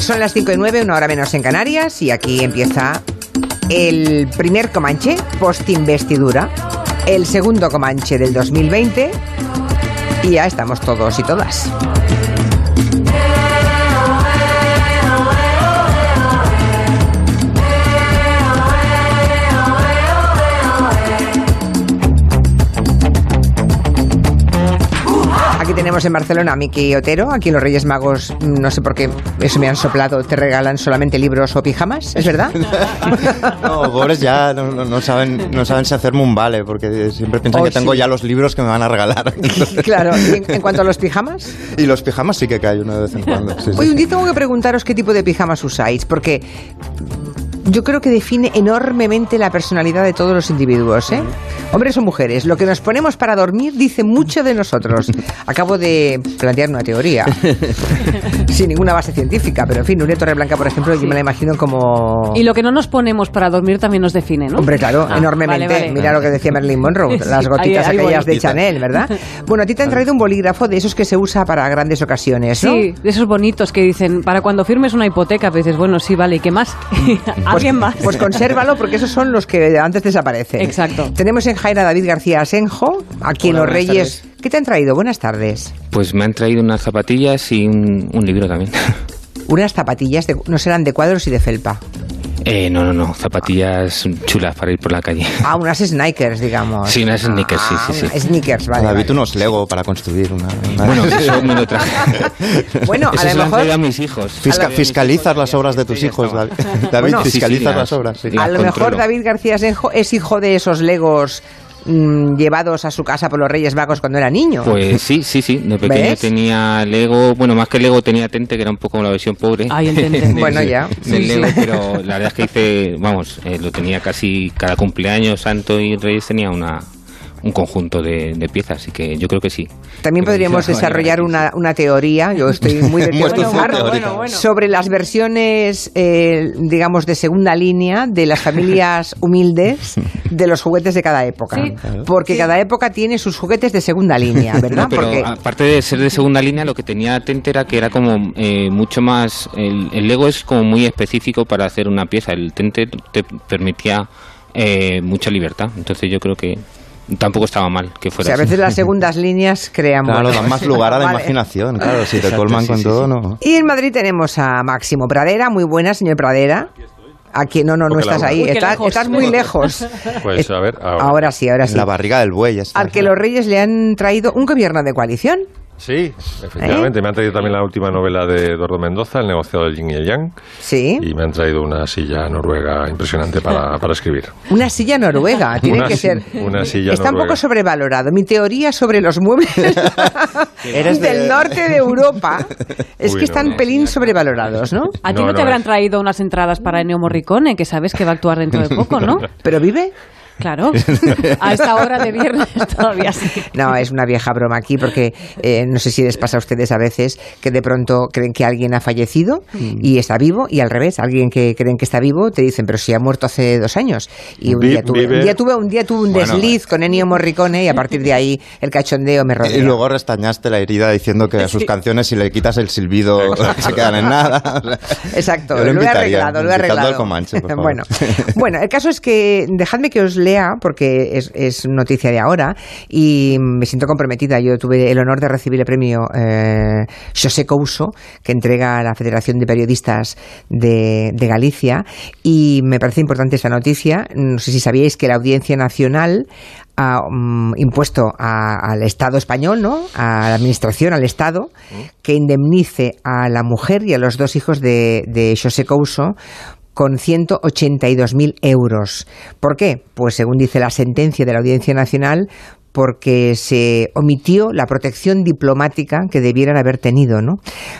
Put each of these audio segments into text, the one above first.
Son las 5 y 9, una hora menos en Canarias, y aquí empieza el primer Comanche post-investidura, el segundo Comanche del 2020, y ya estamos todos y todas. Tenemos en Barcelona a Miki Otero. Aquí los Reyes Magos, no sé por qué, eso me han soplado, te regalan solamente libros o pijamas, ¿es verdad? no, pobres ya no, no, no, saben, no saben si hacerme un vale, porque siempre piensan Oh, que tengo sí. ya los libros que me van a regalar. claro, y en, en cuanto a los pijamas. y los pijamas sí que cae uno de vez en cuando. sí, sí, Hoy un sí. día tengo que preguntaros qué tipo de pijamas usáis, porque yo creo que define enormemente la personalidad de todos los individuos, ¿eh? Hombres o mujeres, lo que nos ponemos para dormir dice mucho de nosotros. Acabo de plantear una teoría, sin ninguna base científica, pero en fin, Nuria Torreblanca, por ejemplo, yo me la imagino como... Y lo que no nos ponemos para dormir también nos define, ¿no? Hombre, claro, Ah, enormemente. vale, vale. Mira lo que decía Marilyn Monroe, Sí, las gotitas aquellas de Chanel, ¿verdad? Bueno, a ti te han traído un bolígrafo de esos que se usa para grandes ocasiones, ¿no? Sí, de esos bonitos que dicen, para cuando firmes una hipoteca, pues dices, bueno, sí, vale, ¿y qué más? ¿Alguien más? Pues consérvalo porque esos son los que antes desaparecen. Exacto. Tenemos en Jaén a David García Asenjo, aquí en Los Reyes. ¿Qué te han traído? Buenas tardes. Pues me han traído unas zapatillas y un, un libro también. Unas zapatillas, de- no serán de cuadros y de felpa. Eh, no, no, no, zapatillas chulas para ir por la calle. Ah, unas sneakers, digamos. Sí, unas sneakers, sí, sí, sí. Ah, Sneakers, vale. David, vale. unos Lego para construir una. una- Bueno, eso me lo traje. Bueno, eso a lo mejor... a mis hijos. Fisca- fiscalizas las obras de tus hijos, David. David, Bueno, sí, sí, fiscalizas las- obras. sí. A lo mejor. David García es hijo de esos legos mm, llevados a su casa por los Reyes Magos cuando era niño. Pues sí, sí, sí. De pequeño ¿Ves? tenía Lego, bueno, más que Lego tenía Tente, que era un poco la versión pobre. Ay, Tente. del- Bueno, ya. Del Sí, Lego, sí. pero la verdad es que hice, vamos, eh, lo tenía casi cada cumpleaños, Santo y Reyes tenía una un conjunto de, de piezas, así que yo creo que sí. También podríamos desarrollar una, una teoría, yo estoy muy de bueno, bueno, bueno. sobre las versiones, eh, digamos, de segunda línea de las familias humildes de los juguetes de cada época. Sí. Porque cada época tiene sus juguetes de segunda línea, ¿verdad? No, pero Porque aparte de ser de segunda línea, lo que tenía Tente era que era como eh, mucho más. El, el Lego es como muy específico para hacer una pieza. El Tente te permitía eh, mucha libertad. Entonces yo creo que tampoco estaba mal que o fuera sea, a así. veces las segundas líneas crean... Claro, bueno, dan más lugar a la vale. imaginación. Claro, si te Exacto, colman sí, con sí, todo, sí. no. Y en Madrid tenemos a Máximo Pradera, muy buena, señor Pradera. Aquí no, no, no Porque estás ahí, estás, lejos. estás muy lejos. Pues a ver, ahora. Ahora sí, ahora sí. En la barriga del buey. está. Al que los reyes le han traído un gobierno de coalición. Sí, efectivamente. Me han traído también la última novela de Eduardo Mendoza, El negociado del yin y el yang. Sí. Y me han traído una silla noruega impresionante para, para escribir. Una silla noruega, tiene Una que ser. una silla Está un poco sobrevalorado. Mi teoría sobre los muebles Eres de- del norte de Europa es Uy, que no, están no. pelín sobrevalorados, ¿no? A ti No, no, te no habrán es. traído unas entradas para Ennio Morricone, que sabes que va a actuar dentro de poco, ¿no? ¿Pero vive? Claro. A esta hora de viernes todavía sí. No, es una vieja broma aquí porque eh, no sé si les pasa a ustedes a veces que de pronto creen que alguien ha fallecido y está vivo y al revés, alguien que creen que está vivo te dicen, pero si ha muerto hace dos años. Y un Vi- día tuve, un día tuve, un día tuve un Bueno, desliz con Ennio Morricone y a partir de ahí el cachondeo me rodea. Y luego restañaste la herida diciendo que a sus canciones si le quitas el silbido se quedan en nada. Exacto, lo, he arreglado, lo he arreglado. Comanche, bueno, bueno, el caso es que dejadme que os lea, porque es, es noticia de ahora, y me siento comprometida. Yo tuve el honor de recibir el premio eh, José Couso, que entrega la Federación de Periodistas de, de Galicia, y me parece importante esta noticia. No sé si sabíais que la Audiencia Nacional ha mm, impuesto a- al Estado español, ¿no? a la Administración, al Estado, que indemnice a la mujer y a los dos hijos de, de José Couso con 182.000 euros. ¿Por qué? Pues según dice la sentencia de la Audiencia Nacional, porque se omitió la protección diplomática que debieran haber tenido, ¿no?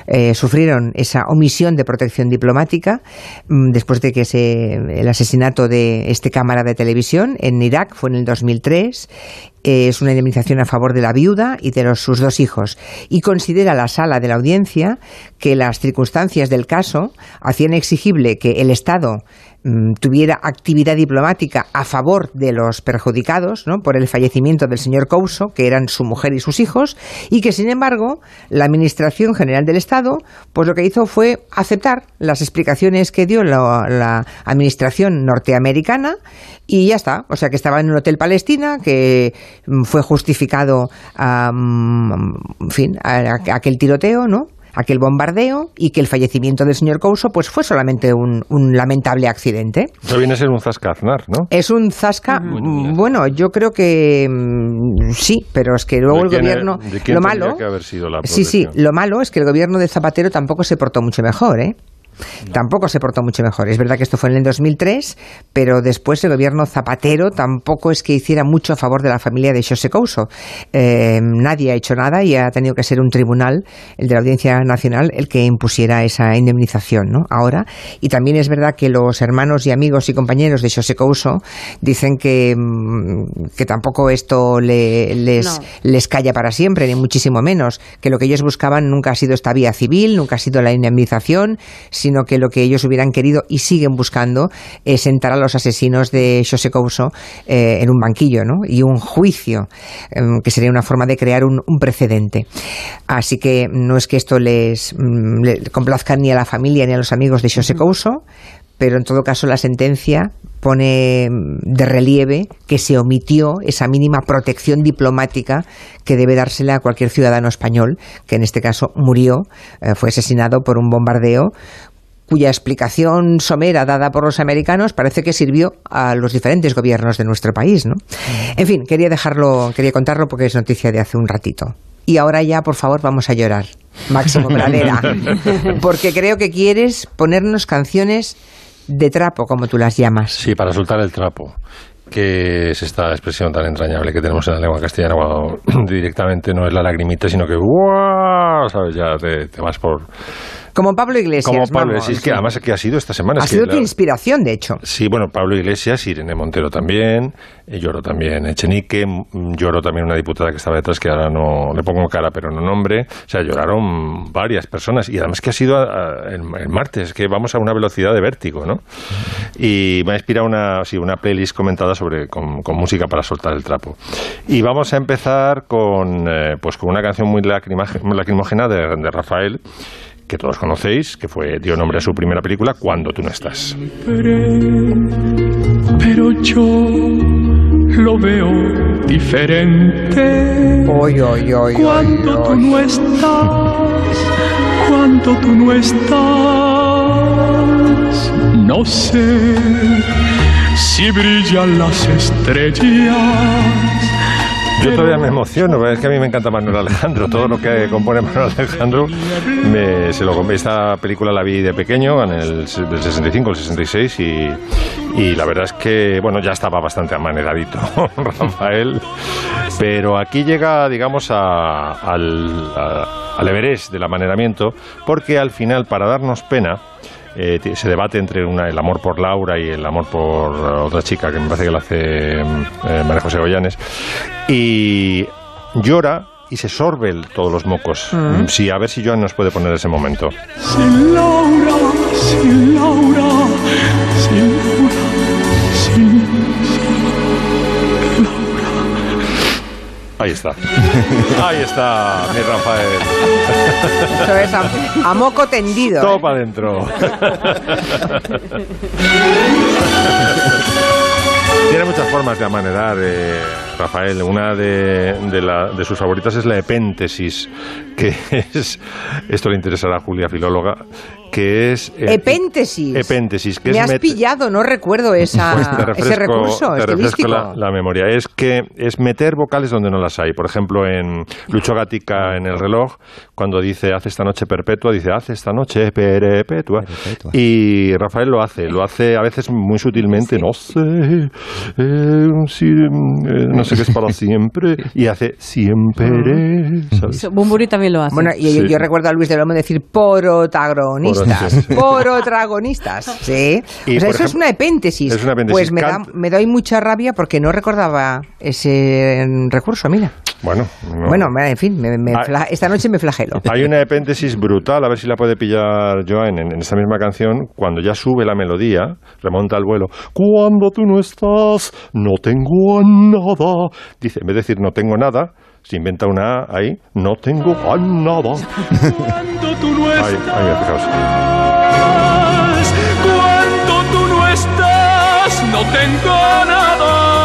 Eh, sufrieron esa omisión de protección diplomática mm, después de que se, el asesinato de este cámara de televisión en Irak fue en el 2003 es una indemnización a favor de la viuda y de sus dos hijos. Y considera la sala de la audiencia que las circunstancias del caso hacían exigible que el Estado tuviera actividad diplomática a favor de los perjudicados ¿no? por el fallecimiento del señor Couso, que eran su mujer y sus hijos, y que sin embargo la Administración General del Estado, pues lo que hizo fue aceptar las explicaciones que dio la, Administración norteamericana y ya está. O sea que estaba en un hotel Palestina, que mm, fue justificado, en fin, aquel tiroteo, ¿no? Aquel bombardeo y que el fallecimiento del señor Couso pues fue solamente un, lamentable accidente. Eso viene a ser un zasca Aznar, ¿no? Es un zasca, mm, bueno, yo creo que mm, sí, pero es que luego el gobierno... lo malo... sí, sí, lo malo es que el gobierno de Zapatero tampoco se portó mucho mejor, ¿eh? Tampoco se portó mucho mejor. Es verdad que esto fue en el 2003, pero después el gobierno Zapatero tampoco es que hiciera mucho a favor de la familia de José Couso. Eh, nadie ha hecho nada y ha tenido que ser un tribunal, el de la Audiencia Nacional, el que impusiera esa indemnización ¿no? ahora. Y también es verdad que los hermanos y amigos y compañeros de José Couso dicen que, mm, que tampoco esto les, les calla para siempre, ni muchísimo menos, que lo que ellos buscaban nunca ha sido esta vía civil, nunca ha sido la indemnización, sino que lo que ellos hubieran querido y siguen buscando es sentar a los asesinos de José Couso eh, en un banquillo ¿no? y un juicio, em, que sería una forma de crear un, precedente. Así que no es que esto les, mm, complazca ni a la familia ni a los amigos de José Couso, pero en todo caso la sentencia pone de relieve que se omitió esa mínima protección diplomática que debe dársela a cualquier ciudadano español, que en este caso murió, eh, fue asesinado por un bombardeo cuya explicación somera dada por los americanos parece que sirvió a los diferentes gobiernos de nuestro país, ¿no? En fin, quería dejarlo, quería contarlo porque es noticia de hace un ratito. Y ahora ya, por favor, vamos a llorar. Máximo Pradera. Porque creo que quieres ponernos canciones de trapo, como tú las llamas. Sí, para soltar el trapo que es esta expresión tan entrañable que tenemos en la lengua castellana cuando directamente no es la lagrimita, sino que ¡guau! ¿sabes? Ya te vas por como Pablo Iglesias. Como Pablo Iglesias, que además que ha sido esta semana. Ha sido tu inspiración, de hecho. Sí, bueno, Pablo Iglesias, Irene Montero también, eh, lloró también Echenique, lloró también una diputada que estaba detrás, que ahora no le pongo cara, pero no nombre. O sea, lloraron varias personas. Y además que ha sido el, martes, que vamos a una velocidad de vértigo, ¿no? Y me ha inspirado una, sí, una playlist comentada sobre con, música para soltar el trapo. Y vamos a empezar con, eh, pues con una canción muy lacrimógena de, de Rafael que todos conocéis, que fue dio nombre a su primera película, Cuando tú no estás. Pero yo lo veo diferente. cuando tú no estás, cuando tú no estás, no sé si brillan las estrellas yo todavía me emociono, es que a mí me encanta Manuel Alejandro, todo lo que compone Manuel Alejandro, me, se lo Esta película la vi de pequeño, en el, del 65, el 66, y, y la verdad es que, bueno, ya estaba bastante amaneradito Rafael, pero aquí llega, digamos, al, al Everest del amaneramiento, porque al final, para darnos pena, eh, se debate entre el amor por Laura y el amor por otra chica que me parece que lo hace eh, María José Goyanes y llora y se sorbe todos los mocos. Mm. Sí, a ver si Joan nos puede poner ese momento. Sin Laura, sin Laura, sin Ahí está. Ahí está, mi Rafael. Eso es a, moco tendido. Todo ¿eh? para adentro. Tiene muchas formas de amanerar, eh, Rafael. Una de, de, sus favoritas es la epéntesis, que es, esto le interesará a Julia, filóloga, que es... Eh, epéntesis. Epéntesis. Que Me has pillado, no recuerdo esa, pues ese recurso te refresco la, memoria. Es que es meter vocales donde no las hay. Por ejemplo, en Lucho Gatica en El reloj, cuando dice hace esta noche perpetua, dice hace esta noche perpetua. Y Rafael lo hace, lo hace a veces muy sutilmente, no sé, eh, si, eh, no sé qué es para siempre, y hace siempre. Bumburi también lo hace. Bueno, y yo, recuerdo a Luis de Lomo decir porotagonista protagonistas. protagonistas, sí. Y, o sea, eso es ejemplo, una epéntesis. es una epéntesis. Pues me, da, me doy mucha rabia porque no recordaba ese mm, recurso, mira. Bueno, no. Bueno, en fin, me- me Ah. esta noche me flagelo. Hay una epéntesis brutal, a ver si la puede pillar Joan en, en esta misma canción, cuando ya sube la melodía, remonta al vuelo. Cuando tú no estás, no tengo nada. Dice, en vez de decir no tengo nada, se inventa una A ahí, no tengo a nada. Cuando tú no Ahí, ahí, mira, fijaos. estás, cuando tú no estás, no tengo nada.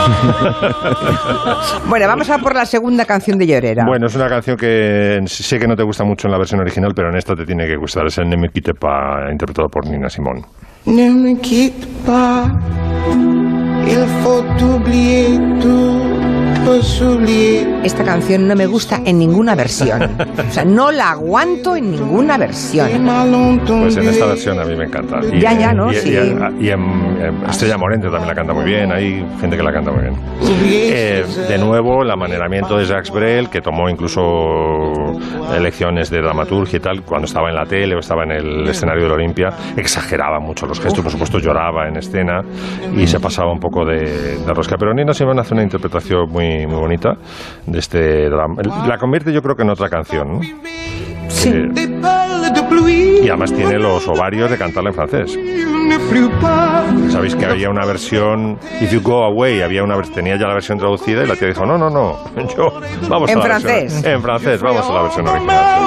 Bueno, vamos a por la segunda canción de Llorera. Bueno, es una canción que sé que no te gusta mucho en la versión original, pero en esta te tiene que gustar. Es el Ne me quitte pas, interpretado por Nina Simone. Ne me quitte pas, il faut oublier tout. Esta canción no me gusta en ninguna versión. O sea, no la aguanto en ninguna versión. Pues en esta versión a mí me encanta. Y, Ya, ya, ¿no? Y, Sí. y en, y en- Estrella Morente también la canta muy bien. Hay gente que la canta muy bien. Eh, de nuevo, el amaneramiento de Jacques Brel, que tomó incluso elecciones de dramaturgia y tal, cuando estaba en la tele o estaba en el escenario del Olimpia, exageraba mucho los gestos, por supuesto lloraba en escena y se pasaba un poco de, de rosca. Pero Nina Simone hace una interpretación muy, muy bonita de este drama. La convierte yo creo que en otra canción, ¿no? Sí. Eh, y además tiene los ovarios de cantarla en francés. Sabéis que había una versión, If You Go Away, había una, tenía ya la versión traducida y la tía dijo, no, no, no, yo, vamos En a la francés. versión. En francés, vamos a la versión original.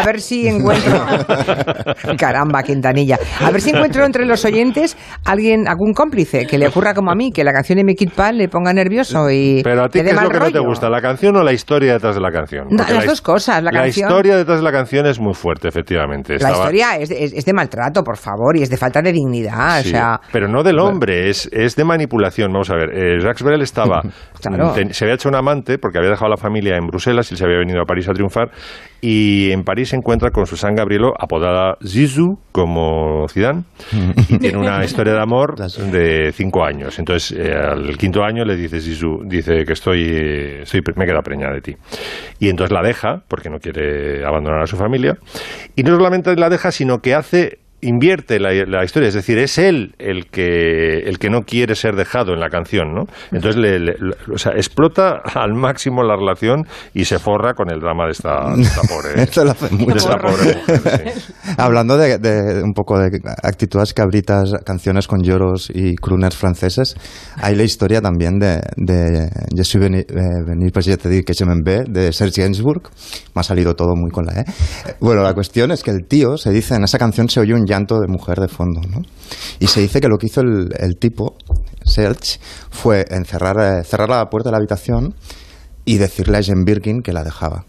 A ver si encuentro. Caramba, Quintanilla. A ver si encuentro entre los oyentes alguien, algún cómplice que le ocurra como a mí, que la canción de Mickey Pal le ponga nervioso y. Pero a ti, ¿qué es lo que no te gusta? ¿La canción o la historia detrás de la canción? No, las la dos cosas, la canción- historia detrás de la canción es muy fuerte, efectivamente. La historia es de, es- es de maltrato, por favor, y es de falta de dignidad. Sí, o sea, pero no del hombre, es, es de manipulación. Vamos a ver, eh, Jacques Brel estaba. Claro. ten- se había hecho un amante porque había dejado a la familia en Bruselas y se había venido a París a triunfar. Y en París se encuentra con Susan Gabrielo, apodada Zizou, como Zidane, y tiene una historia de amor de cinco años. Entonces, eh, al quinto año le dice Zizou, dice que estoy, eh, estoy me queda preñada de ti. Y entonces la deja, porque no quiere abandonar a su familia. Y no solamente la deja, sino que hace invierte la, la historia, es decir, es él el que el que no quiere ser dejado en la canción, ¿no? Entonces, le, le- o sea, explota al máximo la relación y se forra con el drama de esta, de esta pobre, Esto lo hace de mucho. esta pobre mujer, sí. Hablando de, de un poco de actitudes cabritas, canciones con lloros y crooners franceses, hay la historia también de, de Je suis venu, eh, venir parce que te dic que je m'en vais, de Serge Gainsbourg. Me ha salido todo muy con la E. Bueno, la cuestión es que el tío, se dice, en esa canción se oye un llanto de mujer de fondo, ¿no? Y se dice que lo que hizo el, tipo, Serge, fue encerrar, eh, cerrar la puerta de la habitación y decirle a Jen Birkin que la dejaba.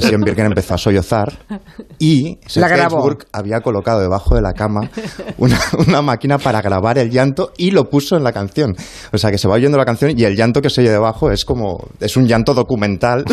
Jen Birkin empezó a sollozar y La Serge grabó. Gainsbourg había colocado debajo de la cama una, una máquina para grabar el llanto y lo puso en la canción. O sea que se va oyendo la canción y el llanto que se oye debajo es como es un llanto documental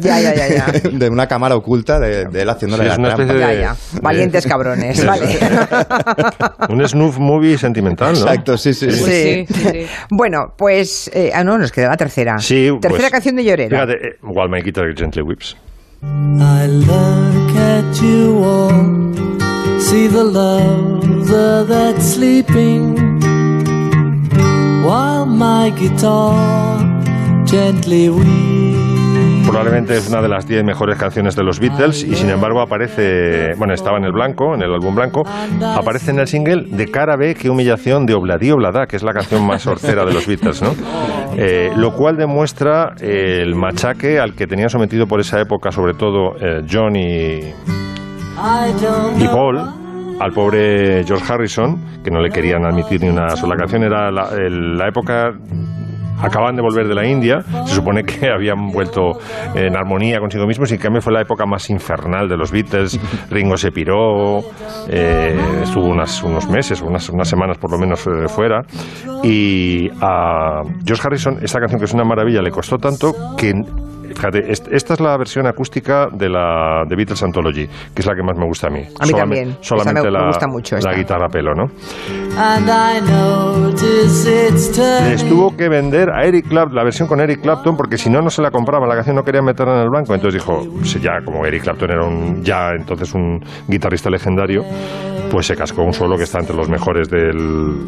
Ya, ya, ya, ya. de una cámara oculta de, de él haciéndole Sí, la trampa. de- de- Valientes cabrones, vale. Un snuff movie sentimental, ¿no? Exacto, sí, sí. sí. Sí. Sí, sí. Bueno, pues. eh, ah, no, nos queda la tercera. Sí, tercera pues, canción de Llorera. Fíjate, eh, While My Guitar Gently Whips. I look at you all, see the lover that's sleeping, while my guitar gently weeps. Probablemente es una de las 10 mejores canciones de los Beatles y sin embargo aparece, bueno, estaba en el blanco, en el álbum blanco, aparece en el single De cara B, qué humillación de Obladi Oblada, que es la canción más hortera de los Beatles, ¿no? Eh, lo cual demuestra el machaque al que tenían sometido por esa época, sobre todo eh, John y, y Paul al pobre George Harrison, que no le querían admitir ni una sola canción. Era la época. Acaban de volver de la India, se supone que habían vuelto en armonía consigo mismos y en cambio fue la época más infernal de los Beatles. Ringo se piró, eh, estuvo unas, unos meses, unas, unas semanas por lo menos eh, fuera. Y a George Harrison, esta canción que es una maravilla, le costó tanto que fíjate, est- esta es la versión acústica de la de Beatles Anthology, que es la que más me gusta a mí. A mí Solame- también. Solamente me- me la, gusta mucho la guitarra a pelo, ¿no? Les tuvo que vender a Eric Clapton, la versión con Eric Clapton, porque si no, no se la compraba. La canción no querían meterla en el banco. Entonces dijo, ya como Eric Clapton era un, ya entonces un guitarrista legendario, pues se cascó un solo que está entre los mejores del,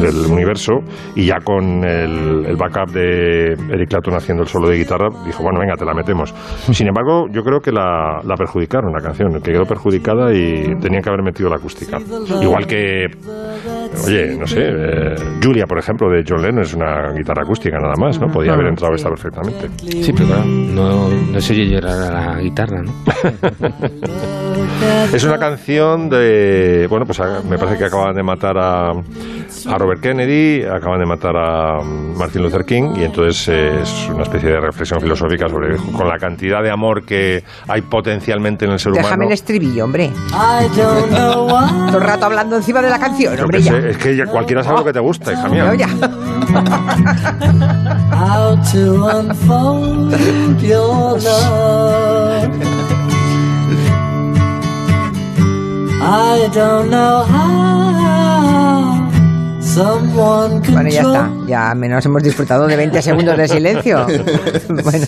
del universo. Y ya con el, el backup de Eric Clapton haciendo el solo de guitarra, dijo, bueno, venga, te la metemos. Sin embargo, yo creo que la, la perjudicaron la canción, que quedó perjudicada y tenían que haber metido la acústica. Igual que Oye, no sé, eh, Julia, por ejemplo, de John Lennon es una guitarra acústica nada más, ¿no? Podía haber entrado esta perfectamente. Sí, pero claro, no, no se oye llorar a la guitarra, ¿no? Es una canción de. Bueno, pues a- me parece que acaban de matar a, a Robert Kennedy, acaban de matar a mm, Martin Luther King, y entonces eh, es una especie de reflexión filosófica sobre con la cantidad de amor que hay potencialmente en el ser Déjame humano. el estribillo, hombre. I don't know why. Todo el rato hablando encima de la canción, Yo hombre, qué ya. sé, es que ya cualquiera sabe lo que te gusta, hija mía. Ya. How to unfold your love. I don't know how Bueno, ya está. Ya menos hemos disfrutado de 20 segundos de silencio. Bueno,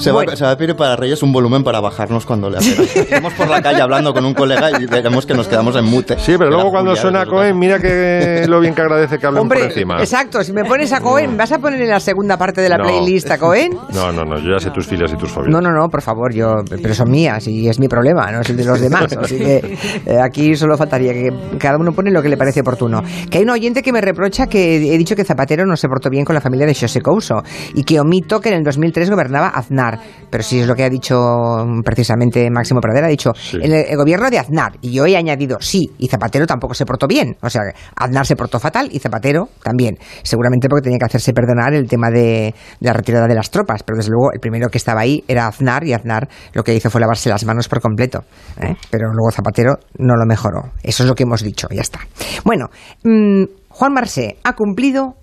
Se, bueno. va, se va a pedir para Reyes un volumen para bajarnos cuando le hacemos. Vamos por la calle hablando con un colega y veremos que nos quedamos en mute. Sí, pero luego cuando suena Cohen, mira que lo bien que agradece que hablen por Hombre, encima. exacto, si me pones a Cohen, ¿vas a poner en la segunda parte de la No. playlist a Cohen? No, no, no, yo ya sé tus filias y tus fobias. No, no, no, por favor, yo, pero son mías y es mi problema, no es el de los demás. Así que eh, aquí solo faltaría que cada uno pone lo que le parece oportuno. Que hay un oyente que me reprocha que he dicho que Zapatero no se portó bien con la familia de José Couso y que omito que en el 2003 gobernaba Aznar. Pero sí es lo que ha dicho precisamente Máximo Pradera, ha dicho el, el gobierno de Aznar. Y yo he añadido sí, y Zapatero tampoco se portó bien. O sea, Aznar se portó fatal y Zapatero también. Seguramente porque tenía que hacerse perdonar el tema de, de la retirada de las tropas. Pero desde luego el primero que estaba ahí era Aznar y Aznar lo que hizo fue lavarse las manos por completo. ¿eh? Pero luego Zapatero no lo mejoró. Eso es lo que hemos dicho, ya está. Bueno, mm, Juan Marsé ha cumplido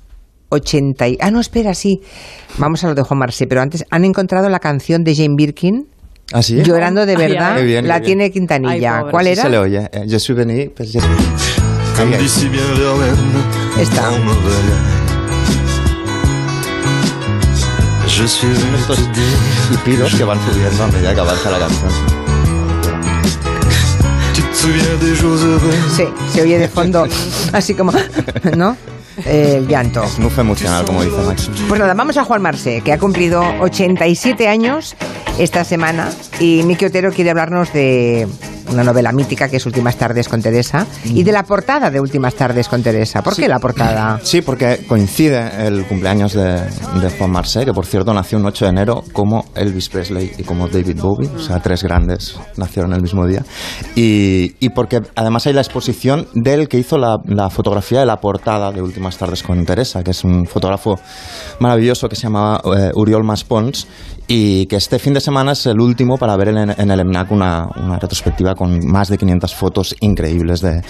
80 y... Ah, no, espera, sí. Vamos a lo de Juan Marsé, pero antes han encontrado la canción de Jane Birkin. ¿Ah, sí? Llorando de Ay, verdad, ay. Qué bien, la tiene Quintanilla. Ay. ¿Cuál Sí era? se le oye. Je suis venu, pues je- venu Estos hipidos que van subiendo a medida que avanza la canción. Sí, se oye de fondo, así como, ¿no? El llanto. Muy emocional, como dice Max. Pues nada, vamos a Juan Marse, que ha cumplido 87 años esta semana y Miki Otero quiere hablarnos de una novela mítica que es Últimas tardes con Teresa y de la portada de Últimas tardes con Teresa. ¿Por qué la portada? Sí, porque coincide el cumpleaños de, de Juan Marsé, que por cierto nació un 8 de enero como Elvis Presley y como David Bowie, o sea, tres grandes nacieron el mismo día. Y, y porque además hay la exposición del que hizo la, la fotografía de la portada de Últimas tardes con Teresa, que es un fotógrafo maravilloso que se llama eh, Uriol Maspons y que este fin de semana es el último para ver en, en el EMNAC una, una retrospectiva con más de 500 fotos increíbles de, de,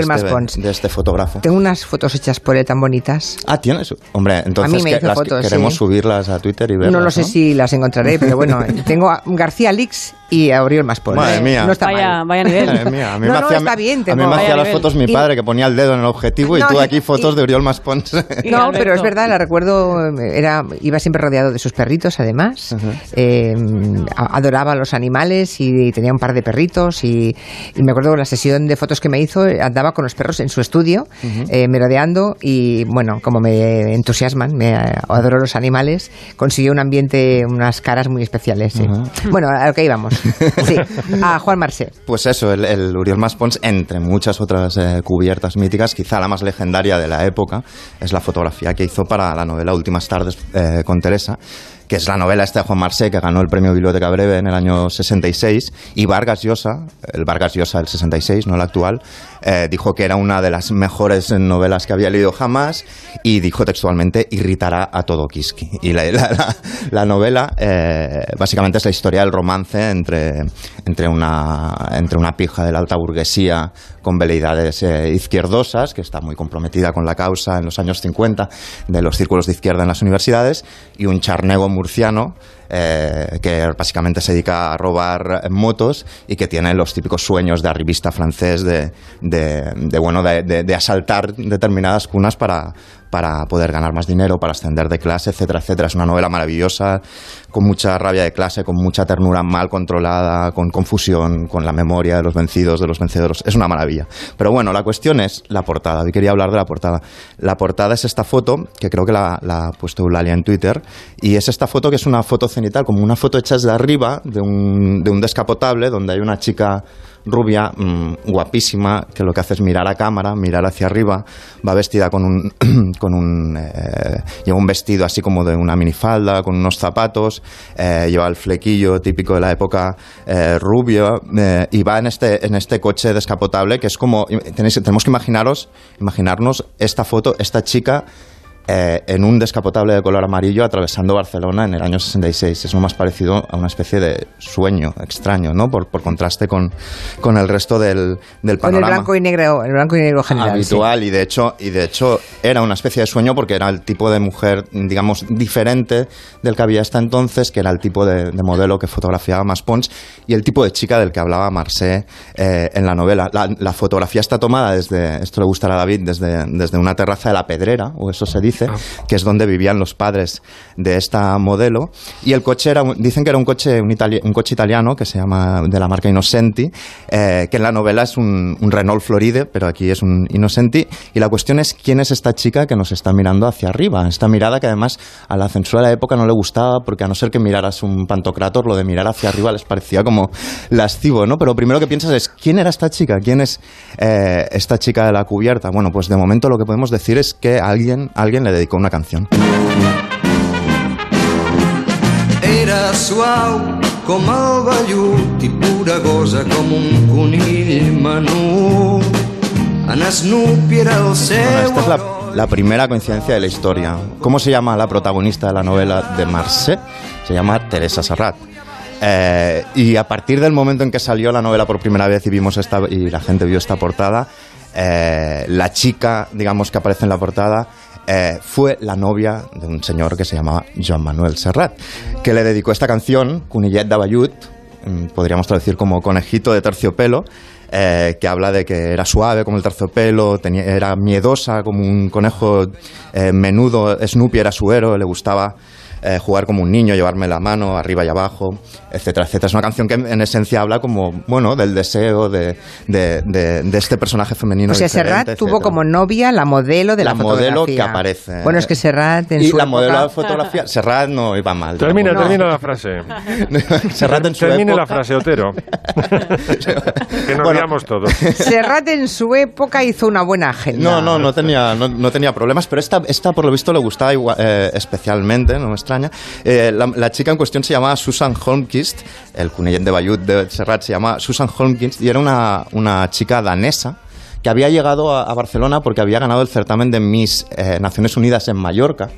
este, Maspons. de este fotógrafo. Tengo unas fotos hechas por él tan bonitas. Ah, tienes. Hombre, entonces me que las fotos, queremos sí. subirlas a Twitter y verlas. no lo sé si las encontraré, pero bueno, tengo a García Lix y a Oriol Maspons. Madre mía. No está Vaya, mal. vaya nivel. Madre mía, a mí No, me no, hacía, está bien, a mí tengo- me hacía las fotos mi Y- padre que ponía el dedo en el objetivo y No, tú y- aquí fotos y- de Oriol Maspons. No, pero es verdad, la recuerdo, era, iba siempre rodeado de sus perritos, además. Eh, a- adoraba a los animales y tenía un par de perritos. Y, y me acuerdo la sesión de fotos que me hizo, eh, andaba con los perros en su estudio, eh, merodeando. Y bueno, como me entusiasman, me eh, adoro los animales, consiguió un ambiente, unas caras muy especiales. sí. Bueno, a lo que íbamos. Sí, a Juan Marsé. Pues eso, el, el Uriol Maspons, entre muchas otras eh, cubiertas míticas, quizá la más legendaria de la época, es la fotografía que hizo para la novela Últimas tardes con Teresa, que es la novela esta de Juan Marsé, que ganó el premio Biblioteca Breve en el año 66, y Vargas Llosa, el Vargas Llosa del 66, no el actual, eh, dijo que era una de las mejores novelas que había leído jamás, y dijo textualmente, irritará a todo Kiski. Y la, la- la- la novela, eh, básicamente es la historia del romance entre, entre, una, entre una pija de la alta burguesía con veleidades eh, izquierdosas, que está muy comprometida con la causa en los años 50 de los círculos de izquierda en las universidades, y un charnego murciano eh, que básicamente se dedica a robar motos y que tiene los típicos sueños de arribista francés de, de, bueno, de, asaltar determinadas cunas para, para poder ganar más dinero, para ascender de clase, etcétera, etcétera. Es una novela maravillosa, con mucha rabia de clase, con mucha ternura mal controlada, con confusión, con la memoria de los vencidos, de los vencedores. Es una maravilla. Pero bueno, la cuestión es la portada. Hoy quería hablar de la portada. La portada es esta foto, que creo que la, la ha puesto Eulalia en Twitter, y es esta foto que es una foto cenital, como una foto hecha desde arriba de un, de un descapotable, donde hay una chica rubia, mm, guapísima, que lo que hace es mirar a cámara, mirar hacia arriba, va vestida con un, con un, eh, lleva un vestido así como de una minifalda, con unos zapatos, eh, lleva el flequillo típico de la época eh, rubio, eh, y va en este, en este coche descapotable que es como, tenéis, tenemos que imaginaros, imaginarnos esta foto, esta chica eh, en un descapotable de color amarillo atravesando Barcelona en el año 66. Es lo más parecido a una especie de sueño extraño, ¿no? Por, por contraste con, con el resto del, del Con el panorama blanco y negro, el blanco y negro general. sí. habitual y de hecho y de hecho era una especie de sueño porque era el tipo de mujer digamos diferente del que había hasta entonces que era el tipo de, de modelo que fotografiaba más Pons y el tipo de chica del que hablaba Marcé eh, en la novela la, la fotografía está tomada desde esto le gustará a David desde, desde una terraza de la Pedrera o eso se dice que es donde vivían los padres de esta modelo. Y el coche era un- dicen que era un coche un, itali- un coche italiano que se llama de la marca Innocenti eh, que en la novela es un, un Renault Floride pero aquí es un Innocenti. Y la cuestión es quién es esta chica que nos está mirando hacia arriba esta mirada que además a la censura de la época no le gustaba porque a no ser que miraras un pantocrator lo de mirar hacia arriba les parecía como lascivo ¿no? pero primero que piensas es quién era esta chica quién es eh, esta chica de la cubierta bueno pues de momento lo que podemos decir es que alguien alguien le dedicó una canción Era suau com el vellut i pura gosa com un conill menut. En Snoopy era el seu... Bueno, esta es la, la primera coincidencia de la historia. ¿Cómo se llama la protagonista de la novela de Marseille? Se llama Teresa Serrat. Eh, y a partir del momento en que salió la novela por primera vez y vimos esta y la gente vio esta portada, eh, la chica, digamos que aparece en la portada, eh, fue la novia de un señor que se llamaba Joan Manuel Serrat, que le dedicó esta canción, Cunillet de mm, podríamos traducir como conejito de terciopelo, eh, que habla de que era suave como el terciopelo, tenía, era miedosa como un conejo eh, menudo, Snoopy era su héroe, le gustaba eh, jugar como un niño, llevarme la mano arriba y abajo, etcétera, etcétera. Es una canción que en esencia habla como, bueno, del deseo de, de, de- de este personaje femenino. O sea, Serrat tuvo como novia la modelo de la, La modelo fotografía. que aparece. Bueno, es que Serrat en y su la época- modelo de fotografía, Serrat no iba mal. Termina, termina la frase. Serrat en su Termine la época- frase, Otero. que nos Bueno. todos. Serrat en su época hizo una buena agenda. No, no, no tenía, no, no tenía problemas, pero esta, esta por lo visto le gustaba igual- eh, especialmente, no Eh, la, chica en cuestión se llamaba Susan Holmquist, el cunellet de Bayut de Serrat se llama Susan Holmquist y era una, una chica danesa que había llegado a, a Barcelona porque había ganado el certamen de Miss eh, Naciones Unidas en Mallorca.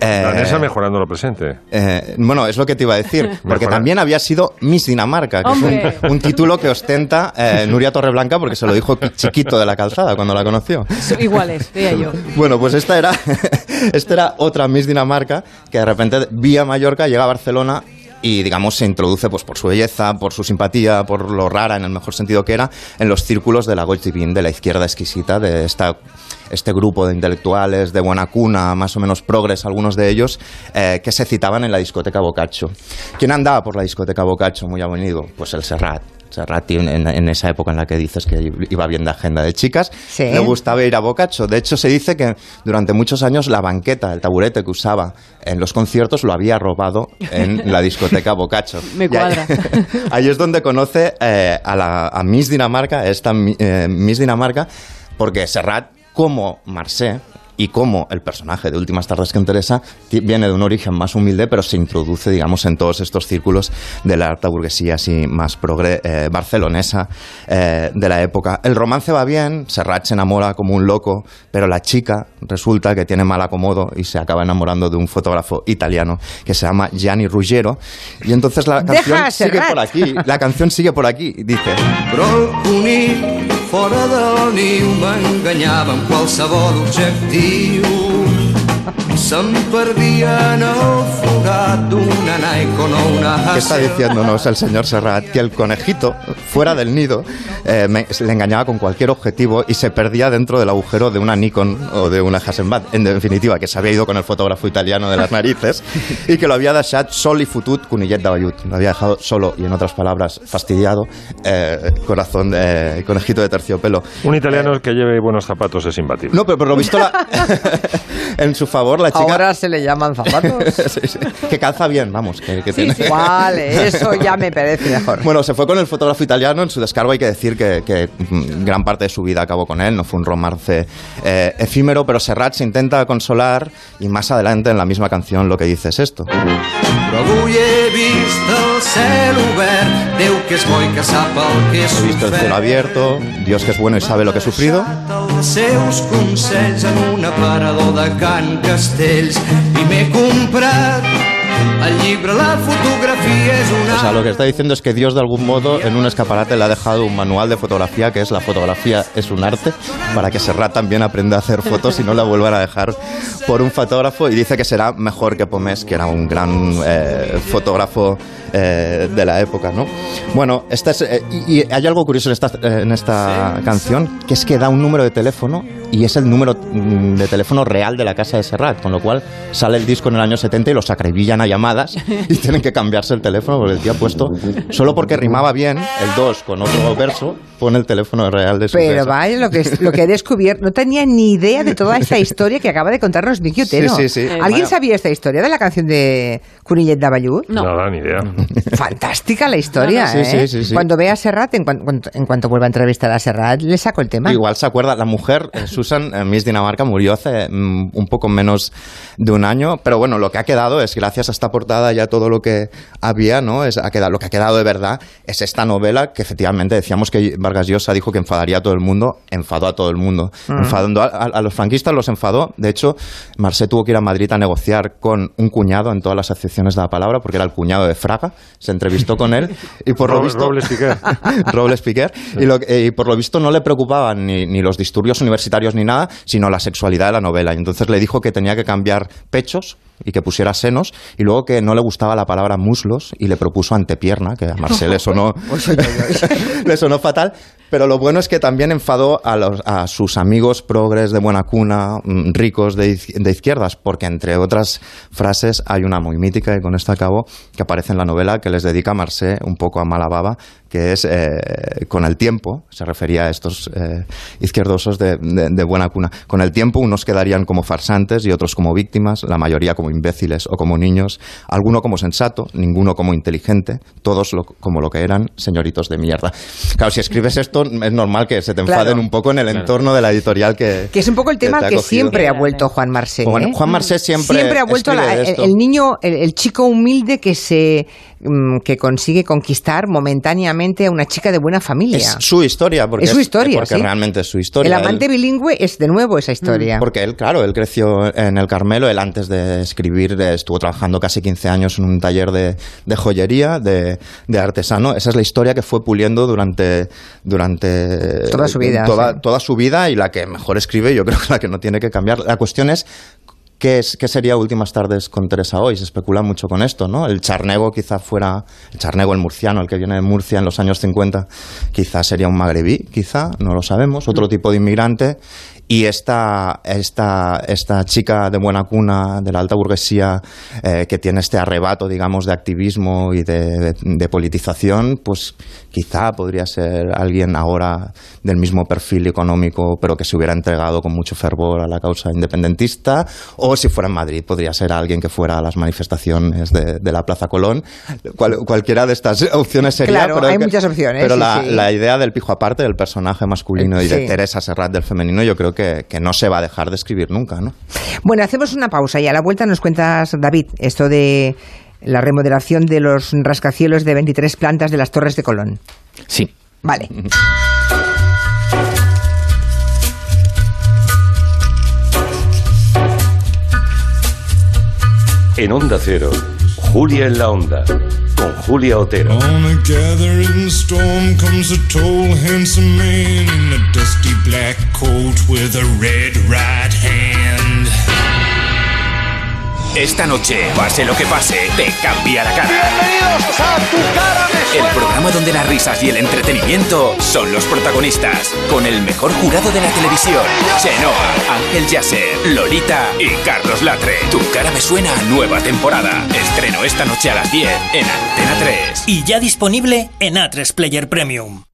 Eh, Danesa mejorando lo presente. eh, bueno, es lo que te iba a decir, porque Mejora. también había sido Miss Dinamarca, que Hombre. es un, un título que ostenta eh, Nuria Torreblanca porque se lo dijo chiquito de la calzada cuando la conoció. Son Iguales, veía yo. Bueno, pues esta era, esta era otra Miss Dinamarca que de repente vía Mallorca llega a Barcelona y digamos se introduce pues por su belleza, por su simpatía, por lo rara en el mejor sentido que era en los círculos de la Gauche Divine, de la izquierda exquisita, de esta este grupo de intelectuales de buena cuna, más o menos progres, algunos de ellos, eh, que se citaban en la discoteca Boccaccio. ¿Quién andaba por la discoteca Boccaccio muy avenido? Pues el Serrat. Serrat en, en- esa época en la que dices que iba bien de agenda de chicas, Sí. le gustaba ir a Boccaccio. De hecho, se dice que durante muchos años la banqueta, el taburete que usaba en los conciertos lo había robado en la discoteca Boccaccio. Me Y ahí- cuadra. Ahí, es donde conoce eh, a, la, a Miss Dinamarca, esta eh, Miss Dinamarca, porque Serrat, como Marcé, y como el personaje de Últimas Tardes que interesa viene de un origen más humilde, pero se introduce, digamos, en todos estos círculos de la alta burguesía así más progre eh, barcelonesa eh, de la época. El romance va bien, Serrat se enamora como un loco, pero la chica resulta que tiene mal acomodo y se acaba enamorando de un fotógrafo italiano que se llama Gianni Ruggiero. Y entonces la canción sigue por aquí. La canción sigue por aquí. Dice. Fora del niu m'enganyava amb qualsevol objectiu. ¿Qué está diciéndonos el señor Serrat? Que el conejito, fuera del nido, eh, me- le engañaba con cualquier objetivo y se perdía dentro del agujero de una Nikon o de una Hasselblad. En definitiva, que se había ido con el fotógrafo italiano de las narices y que lo había deixat sol y futut conillet de. Lo había dejado solo y, en otras palabras, fastidiado, eh, corazón de conejito de terciopelo. Un italiano que lleve buenos zapatos es imbatible. No, pero por lo visto, la- en su favor, la chica... Ahora se le llaman zapatos. Sí, sí. Que calza bien, vamos. Que, que Sí, tiene- sí. Vale, eso ya me parece mejor. Bueno, se fue con el fotógrafo italiano. En su descargo hay que decir que, que, mm, gran parte de su vida acabó con él. No fue un romance eh, efímero, pero Serrat se intenta consolar y más adelante en la misma canción lo que dice es esto. Però avui he vist el cel obert, Déu que és bo i que sap el que he He visto el cielo abierto, Dios que es bueno y sabe lo que he sufrido. Els seus consells en un aparador de Can Castells. I m'he comprat el llibre, la fotografia és una... O sea, lo que está diciendo es que Dios de algún modo en un escaparate le ha dejado un manual de fotografía que es la fotografía es un arte para que Serrat también aprenda a hacer fotos y no la vuelvan a dejar por un fotógrafo y dice que será mejor que Pomés, que era un gran eh, fotógrafo eh, de la época, ¿no? Bueno, esta es, eh, y hay algo curioso en esta, eh, en esta canción, que es que da un número de teléfono y es el número mm, de teléfono real de la casa de Serrat, con lo cual sale el disco en el año 70 y los acribillan a llamadas y tienen que cambiarse el teléfono porque el tío ha puesto, solo porque rimaba bien el 2 con otro verso, pone el teléfono real de su Pero vaya, lo que, lo que he descubierto, no tenía ni idea de toda esta historia que acaba de contarnos Miki Otero. Sí, sí, sí. ¿Alguien Bueno. sabía esta historia de la canción de Cunillet Davallut? No. Nada, ni idea. Fantástica la historia, Sí, ¿eh? sí, sí, sí. Cuando vea a Serrat, en, cuan- cuanto, en cuanto vuelva a entrevistar a Serrat, le saco el tema. Igual se acuerda, la mujer, eh, Susan eh, Miss Dinamarca, murió hace mm, un poco menos de un año, pero bueno, lo que ha quedado es, gracias a esta portada ya todo lo que había, ¿no? Es, ha quedado, lo que ha quedado de verdad es esta novela que efectivamente decíamos que Vargas Llosa dijo que enfadaría a todo el mundo, enfadó a todo el mundo. Enfadando a, a- a los franquistas los enfadó, de hecho, Marcé tuvo que ir a Madrid a negociar con un cuñado en todas las acepciones de la palabra, porque era el cuñado de Fraga, se entrevistó con él y por lo visto... Robles Piquer. Robles Piquer. Y, lo- eh, y por lo visto no le preocupaban ni, ni los disturbios universitarios ni nada, sino la sexualidad de la novela. Y entonces le dijo que tenía que cambiar pechos y que pusiera senos, y luego que no le gustaba la palabra muslos y le propuso antepierna, que a Marcel le sonó, le sonó fatal. Pero lo bueno es que también enfadó a, los- a sus amigos progres de buena cuna, mm, ricos de, de izquierdas, porque entre otras frases hay una muy mítica, y con esto acabo, que aparece en la novela que les dedica Marcé un poco a Malababa, que es eh, con el tiempo, se refería a estos eh, izquierdosos de, de- de buena cuna, con el tiempo unos quedarían como farsantes y otros como víctimas, la mayoría como imbéciles o como niños, alguno como sensato, ninguno como inteligente, todos lo- como lo que eran señoritos de mierda. Claro, si escribes esto es normal que se te enfaden Claro. un poco en el entorno de la editorial que... Que es un poco el tema te al ha que siempre ha vuelto Juan Marsé. Juan- ¿eh? Juan Marsé siempre ha vuelto la- el niño, el, el chico humilde que se mm, que consigue conquistar momentáneamente a una chica de buena familia. Es su historia, porque, Es su historia, porque sí. realmente es su historia. el amante Él- bilingüe es de nuevo esa historia. Porque él, claro, él creció en el Carmelo, él antes de escribir estuvo trabajando casi 15 años en un taller de, de joyería, de, de artesano. Esa es la historia que fue puliendo durante, durante Toda su vida, Toda, sí. toda su vida y la que mejor escribe, yo creo que la que no tiene que cambiar. La cuestión es ¿Qué, es, ¿Qué sería Últimas Tardes con Teresa hoy? Se especula mucho con esto, ¿no? El charnego quizá fuera, el charnego, el murciano, el que viene de Murcia en los años 50, quizá sería un magrebí, quizá, no lo sabemos, otro tipo de inmigrante. Y esta, esta, esta chica de buena cuna, de la alta burguesía, eh, que tiene este arrebato, digamos, de activismo y de, de- de politización, pues quizá podría ser alguien ahora del mismo perfil económico, pero que se hubiera entregado con mucho fervor a la causa independentista, o si fuera en Madrid, podría ser alguien que fuera a las manifestaciones de, de la Plaza Colón. Cual- cualquiera de estas opciones sería. Claro, pero hay que- muchas opciones, Pero sí, la, sí. la idea del pijo aparte, del personaje masculino y de. Teresa Serrat del femenino, yo creo que, que no se va a dejar de escribir nunca, ¿no? Bueno, hacemos una pausa y a la vuelta nos cuentas, David, esto de la remodelación de los rascacielos de 23 plantas de las Torres de Colón. Sí. Vale. En Onda Cero, Julia en la Onda, con Julia Otero. Esta noche, pase lo que pase, te cambia la cara. Bienvenidos a Tu cara me El programa donde las risas y el entretenimiento son los protagonistas, con el mejor jurado de la televisión, Chenoa, Ángel Yasser, Lolita y Carlos Latre. Tu cara me suena a nueva temporada. Estreno esta noche a las 10 en Antena 3. Y ya disponible en A3 Player Premium.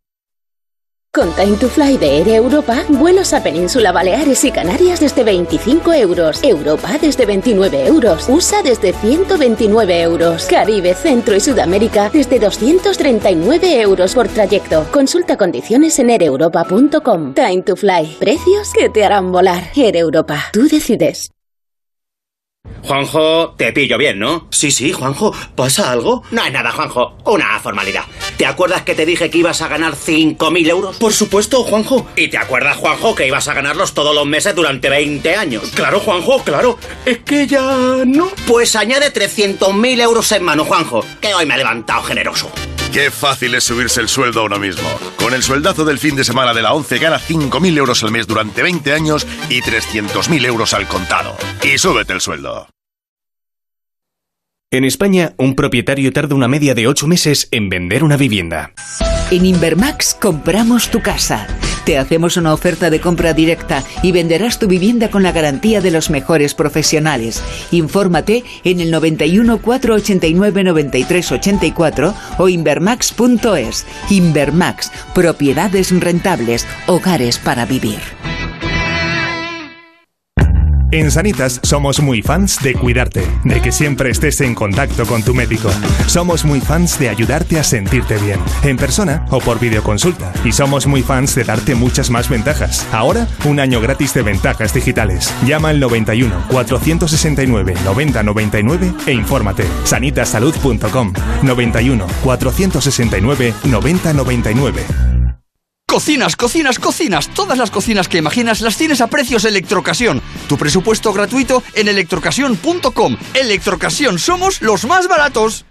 Con Time to Fly de Air Europa, vuelos a Península Baleares y Canarias desde 25 euros, Europa desde 29 euros, USA desde 129 euros, Caribe, Centro y Sudamérica desde 239 euros por trayecto. Consulta condiciones en aereuropa.com. Time to Fly, precios que te harán volar. Air Europa, tú decides. Juanjo, te pillo bien, ¿no? Sí, sí, Juanjo. ¿Pasa algo? No es nada, Juanjo. Una formalidad. ¿Te acuerdas que te dije que ibas a ganar 5.000 euros? Por supuesto, Juanjo. ¿Y te acuerdas, Juanjo, que ibas a ganarlos todos los meses durante 20 años? Claro, Juanjo, claro. Es que ya no. Pues añade 300.000 euros en mano, Juanjo, que hoy me ha levantado generoso. Qué fácil es subirse el sueldo uno mismo. Con el sueldazo del fin de semana de la 11 gana 5.000 euros al mes durante 20 años y 300.000 euros al contado. Y súbete el sueldo. En España, un propietario tarda una media de 8 meses en vender una vivienda. En Invermax compramos tu casa. Te hacemos una oferta de compra directa y venderás tu vivienda con la garantía de los mejores profesionales. Infórmate en el 91 489 93 84 o invermax.es. Invermax, propiedades rentables, hogares para vivir. En Sanitas somos muy fans de cuidarte, de que siempre estés en contacto con tu médico. Somos muy fans de ayudarte a sentirte bien, en persona o por videoconsulta. Y somos muy fans de darte muchas más ventajas. Ahora, un año gratis de ventajas digitales. Llama al 91 469 9099 e infórmate. sanitasalud.com 91 469 9099 Cocinas, cocinas, cocinas. Todas las cocinas que imaginas las tienes a precios Electrocasión. Tu presupuesto gratuito en electrocasión.com. Electrocasión, somos los más baratos.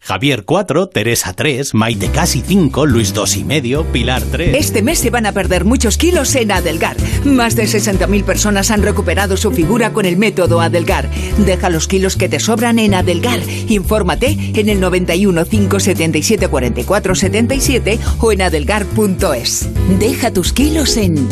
Javier 4, Teresa 3, Maite Casi 5, Luis 2 y medio, Pilar 3. Este mes se van a perder muchos kilos en Adelgar. Más de 60.000 personas han recuperado su figura con el método Adelgar. Deja los kilos que te sobran en Adelgar. Infórmate en el 91 577 44 77 o en adelgar.es. Deja tus kilos en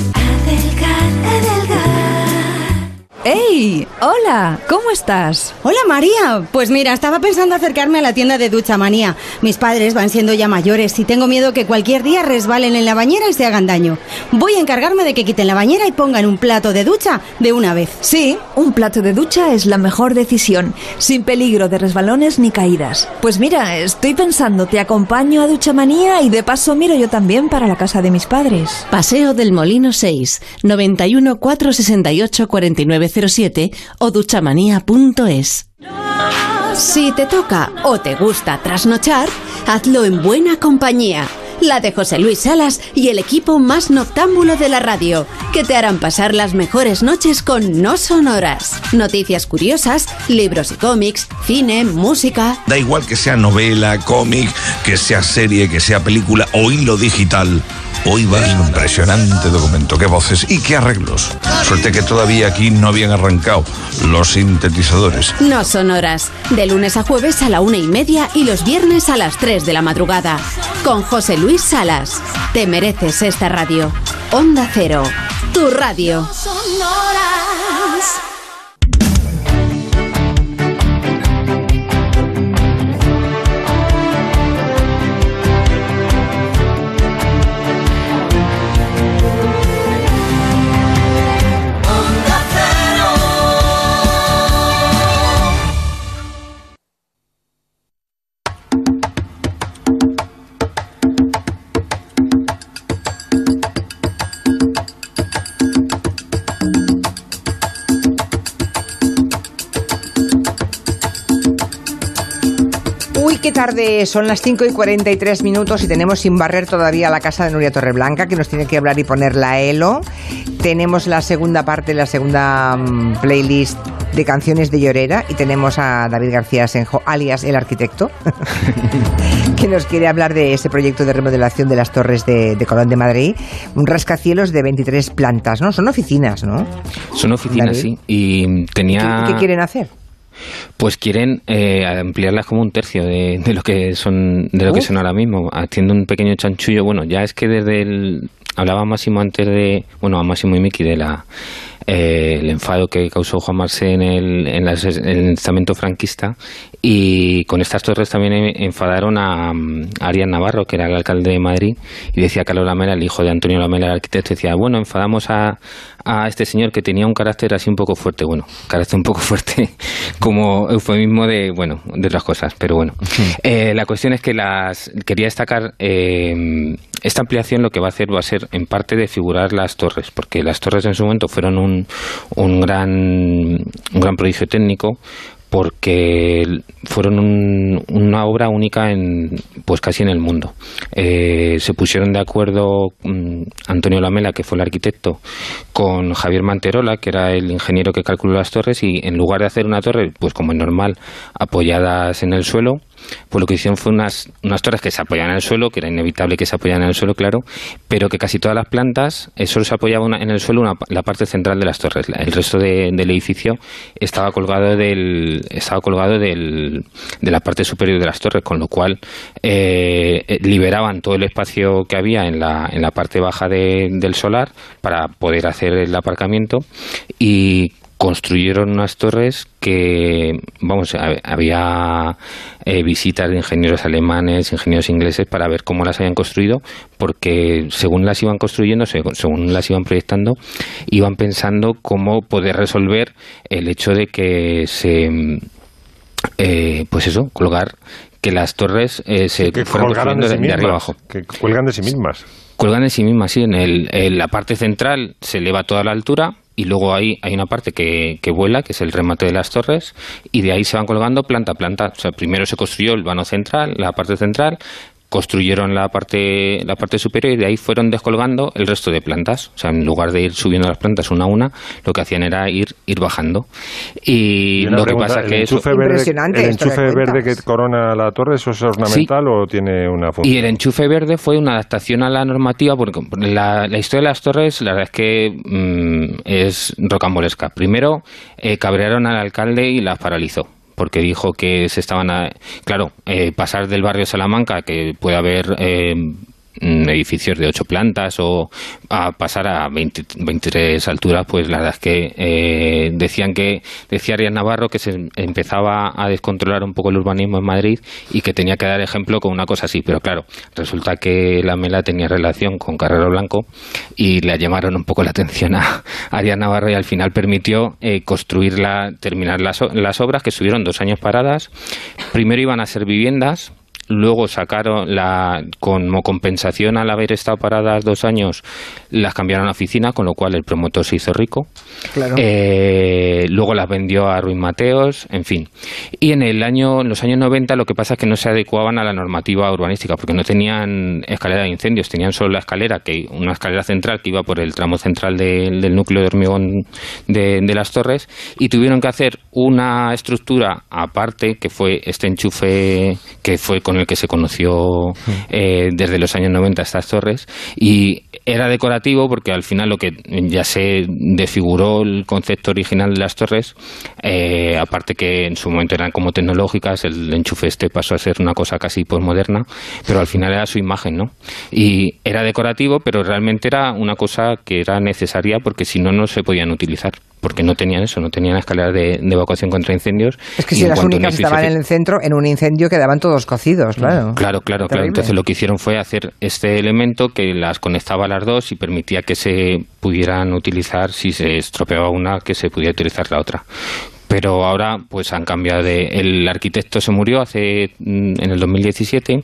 ¡Hola! ¿Cómo estás? Hola María, pues mira, estaba pensando acercarme a la tienda de Ducha Manía. Mis padres van siendo ya mayores y tengo miedo que cualquier día resbalen en la bañera y se hagan daño. Voy a encargarme de que quiten la bañera y pongan un plato de ducha de una vez. Sí, un plato de ducha es la mejor decisión, sin peligro de resbalones ni caídas. Pues mira, estoy pensando, te acompaño a Ducha Manía y de paso miro yo también para la casa de mis padres. Paseo del Molino 6, 91 468 4907 o duchamanía.es. Si te toca o te gusta trasnochar, hazlo en buena compañía. La de José Luis Salas y el equipo más noctámbulo de la radio, que te harán pasar las mejores noches con no sonoras. Noticias curiosas, libros y cómics, cine, música. Da igual que sea novela, cómic, que sea serie, que sea película o hilo digital. Hoy va un impresionante documento. Qué voces y qué arreglos. Suerte que todavía aquí no habían arrancado los sintetizadores. No sonoras, de lunes a jueves a la una y media y los viernes a las 3 de la madrugada. Con José Luis Salas. Te mereces esta radio. Onda Cero, tu radio. Uy, qué tarde, son las 5 y 43 minutos y tenemos sin barrer todavía la casa de Nuria Torreblanca, que nos tiene que hablar y poner la ELO. Tenemos la segunda parte, la segunda mm, playlist de canciones de Llorera y tenemos a David García Senjo, alias el arquitecto, que nos quiere hablar de ese proyecto de remodelación de las torres de, de Colón de Madrid. Un rascacielos de 23 plantas, ¿no? Son oficinas, ¿no? Son oficinas, David. sí. Y tenía... ¿Qué, qué quieren hacer? Pues quieren eh, ampliarlas como un tercio de, de lo que son de lo que Uf. son ahora mismo, haciendo un pequeño chanchullo. Bueno, ya es que desde el hablaba Máximo antes de, bueno, a Máximo y Miki de la eh, el enfado que causó Juan Marsé en el, en el estamento franquista y con estas torres también en- enfadaron a, mm, a Arias Navarro, que era el alcalde de Madrid, y decía Carlos Lamela, el hijo de Antonio Lamela, el arquitecto, decía, bueno, enfadamos a, a este señor que tenía un carácter así un poco fuerte, bueno, carácter un poco fuerte como eufemismo de, bueno, de otras cosas, pero bueno. Eh, la cuestión es que las quería destacar eh, esta ampliación lo que va a hacer va a ser en parte de figurar las torres, porque las torres en su momento fueron un, un gran un gran prodigio técnico porque fueron un- una obra única en pues casi en el mundo. Eh, se pusieron de acuerdo mm, Antonio Lamela que fue el arquitecto con Javier Manterola que era el ingeniero que calculó las torres y en lugar de hacer una torre pues como es normal apoyadas en el suelo pues lo que hicieron fue unas, unas torres que se apoyaban en el suelo, que era inevitable que se apoyaran en el suelo, claro, pero que casi todas las plantas eh, solo se apoyaba en el suelo una- la parte central de las torres. El resto de- del edificio estaba colgado del estaba colgado del, de la parte superior de las torres, con lo cual eh, eh, liberaban todo el espacio que había en la, en la parte baja de- del solar para poder hacer el aparcamiento y construyeron unas torres que, vamos, hab- había eh, visitas de ingenieros alemanes, ingenieros ingleses para ver cómo las habían construido, porque según las iban construyendo, seg- según las iban proyectando, iban pensando cómo poder resolver el hecho de que se, eh, pues eso, colgar que las torres eh, se que fueran construyendo de de, sí de arriba abajo. que cuelgan de sí mismas. Cuelgan en sí mismas, sí. En, el, en la parte central se eleva toda la altura y luego hay una parte que, que vuela, que es el remate de las torres, y de ahí se van colgando planta a planta. O sea, primero se construyó el vano central, la parte central, construyeron la parte, la parte superior y de ahí fueron descolgando el resto de plantas. O sea, en lugar de ir subiendo las plantas una a una, lo que hacían era ir, ir bajando. Y, lo que pasa ¿el que eso... enchufe verde, el enchufe verde que corona la torre, ¿eso es ornamental o tiene una función? Y el enchufe verde fue una adaptación a la normativa, porque la, la historia de las torres, la verdad es que mm, es rocambolesca. Primero, eh, cabrearon al alcalde y las paralizó porque dijo que se estaban a, claro eh, pasar del barrio Salamanca que puede haber eh, edificios de ocho plantas o a pasar a 20 23 alturas pues la verdad es que eh, decían que decía Arias Navarro que se empezaba a descontrolar un poco el urbanismo en Madrid y que tenía que dar ejemplo con una cosa así. Pero claro resulta que la Mela tenía relación con Carrero Blanco y le llamaron un poco la atención a Arias Navarro y al final permitió eh, construirla terminar las, las obras que estuvieron dos años paradas. Primero iban a ser viviendas Luego sacaron la, como compensación al haber estado paradas dos años, las cambiaron a oficina, con lo cual el promotor se hizo rico. Claro. Eh, luego las vendió a Ruiz Mateos, en fin. Y en el año, en los años 90 lo que pasa es que no se adecuaban a la normativa urbanística, porque no tenían escalera de incendios, tenían solo la escalera, que una escalera central que iba por el tramo central de- del núcleo de hormigón de, de las torres, y tuvieron que hacer una estructura aparte, que fue este enchufe que fue con el que se conoció eh, desde los años 90 estas torres, y era decorativo porque al final lo que ya se desfiguró el concepto original de las torres, eh, aparte que en su momento eran como tecnológicas, el enchufe este pasó a ser una cosa casi posmoderna, pero al final era su imagen, ¿no? Y era decorativo, pero realmente era una cosa que era necesaria porque si no, no se podían utilizar, porque no tenían eso, no tenían escaleras de, de evacuación contra incendios. Es que y si las únicas estaban en el centro, en un incendio quedaban todos cocidos, claro. Claro, claro, claro. Terrible. Entonces lo que hicieron fue hacer este elemento que las conectaba a las dos y permitía que se pudieran utilizar, si se estropeaba una, que se pudiera utilizar la otra. Pero ahora pues han cambiado de... El arquitecto se murió hace mm, en el 2017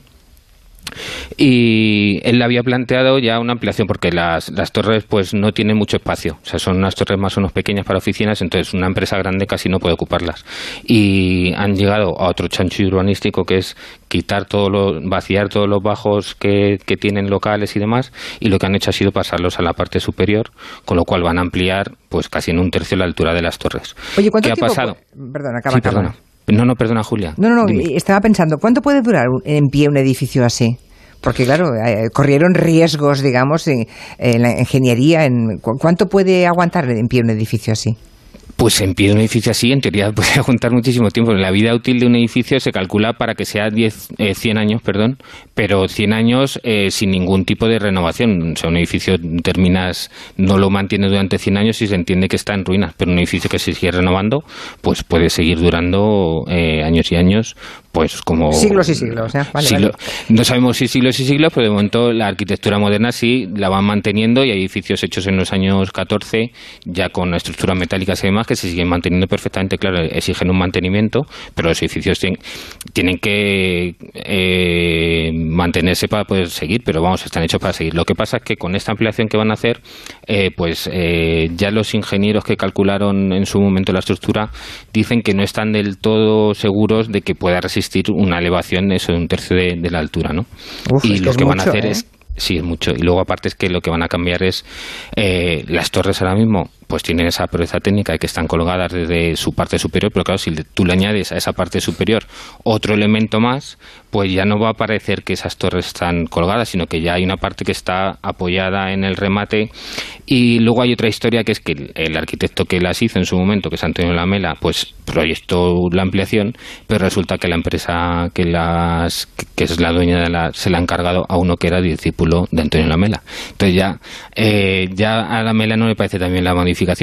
y él le había planteado ya una ampliación porque las, las torres pues no tienen mucho espacio o sea son unas torres más o menos pequeñas para oficinas entonces una empresa grande casi no puede ocuparlas y han llegado a otro chanchullo urbanístico que es quitar todo lo, vaciar todos los bajos que, que tienen locales y demás y lo que han hecho ha sido pasarlos a la parte superior con lo cual van a ampliar pues casi en un tercio la altura de las torres Oye, ¿cuánto ¿qué ha pasado? Perdona, acaba, Sí, acaba. No no perdona Julia No, no, no, Dime. estaba pensando, ¿cuánto puede durar en pie un edificio así? Porque, claro, eh, corrieron riesgos, digamos, en, en la ingeniería. En, ¿cu- ¿Cuánto puede aguantar en pie un edificio así? Pues en pie de un edificio así, en teoría podría juntar muchísimo tiempo. La vida útil de un edificio se calcula para que sea 10, 100 eh, años, perdón, pero 100 años eh, sin ningún tipo de renovación. O sea, un edificio terminas, no lo mantienes durante 100 años y se entiende que está en ruinas, pero un edificio que se sigue renovando, pues puede seguir durando eh, años y años, pues como... Siglos y siglos, No sabemos si siglos y siglos, pero de momento la arquitectura moderna sí la van manteniendo y hay edificios hechos en los años 14, ya con estructuras metálicas y demás, que se siguen manteniendo perfectamente, claro, exigen un mantenimiento, pero los edificios tienen, que eh, mantenerse para poder seguir, pero vamos, están hechos para seguir. Lo que pasa es que con esta ampliación que van a hacer, eh, pues eh, ya los ingenieros que calcularon en su momento la estructura dicen que no están del todo seguros de que pueda resistir una elevación eso de un tercio de, la altura, ¿no? y lo que, van a hacer es Sí, es mucho. Y luego aparte es que lo que van a cambiar es las torres ahora mismo pues tienen esa proeza técnica que están colgadas desde su parte superior, pero claro, si tú le añades a esa parte superior otro elemento más, pues ya no va a parecer que esas torres están colgadas, sino que ya hay una parte que está apoyada en el remate. Y luego hay otra historia que es que el, arquitecto que las hizo en su momento, que es Antonio Lamela, pues proyectó la ampliación, pero resulta que la empresa que las que es la dueña de la se la ha encargado a uno que era discípulo de Antonio Lamela. Entonces ya eh, ya a Lamela no le parece también la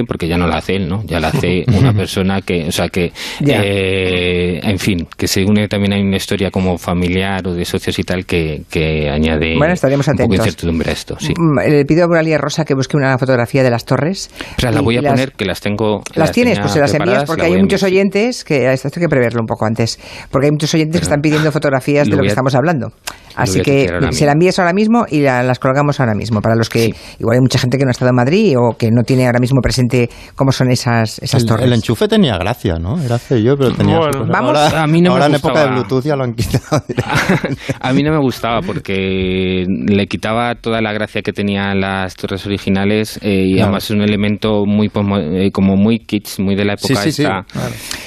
porque ya no la hace él, ¿no? Ya la hace una persona que, o sea, que, eh, en fin, que se une también a una historia como familiar o de socios y tal que, que añade bueno, estaremos un poco incertidumbre a esto, sí. Mm, le pido a Buralia Rosa que busque una fotografía de las torres. Pero la voy a poner, que las tengo... Las, tienes, pues se las envías porque hay muchos oyentes, que esto hay que preverlo un poco antes, porque hay muchos oyentes que están pidiendo fotografías de lo que estamos hablando. Así que se la envíes ahora mismo y las colgamos ahora mismo. Para los que, igual hay mucha gente que no ha estado en Madrid o que no tiene ahora mismo presente cómo son esas, esas torres. El enchufe tenía gracia, ¿no? Era yo, pero tenía. vamos. Ahora, a mí no ahora en época de Bluetooth ya lo han quitado. a mí no me gustaba porque le quitaba toda la gracia que tenían las torres originales eh, y además es un elemento muy eh, como muy kits, muy de la época sí, sí, esta.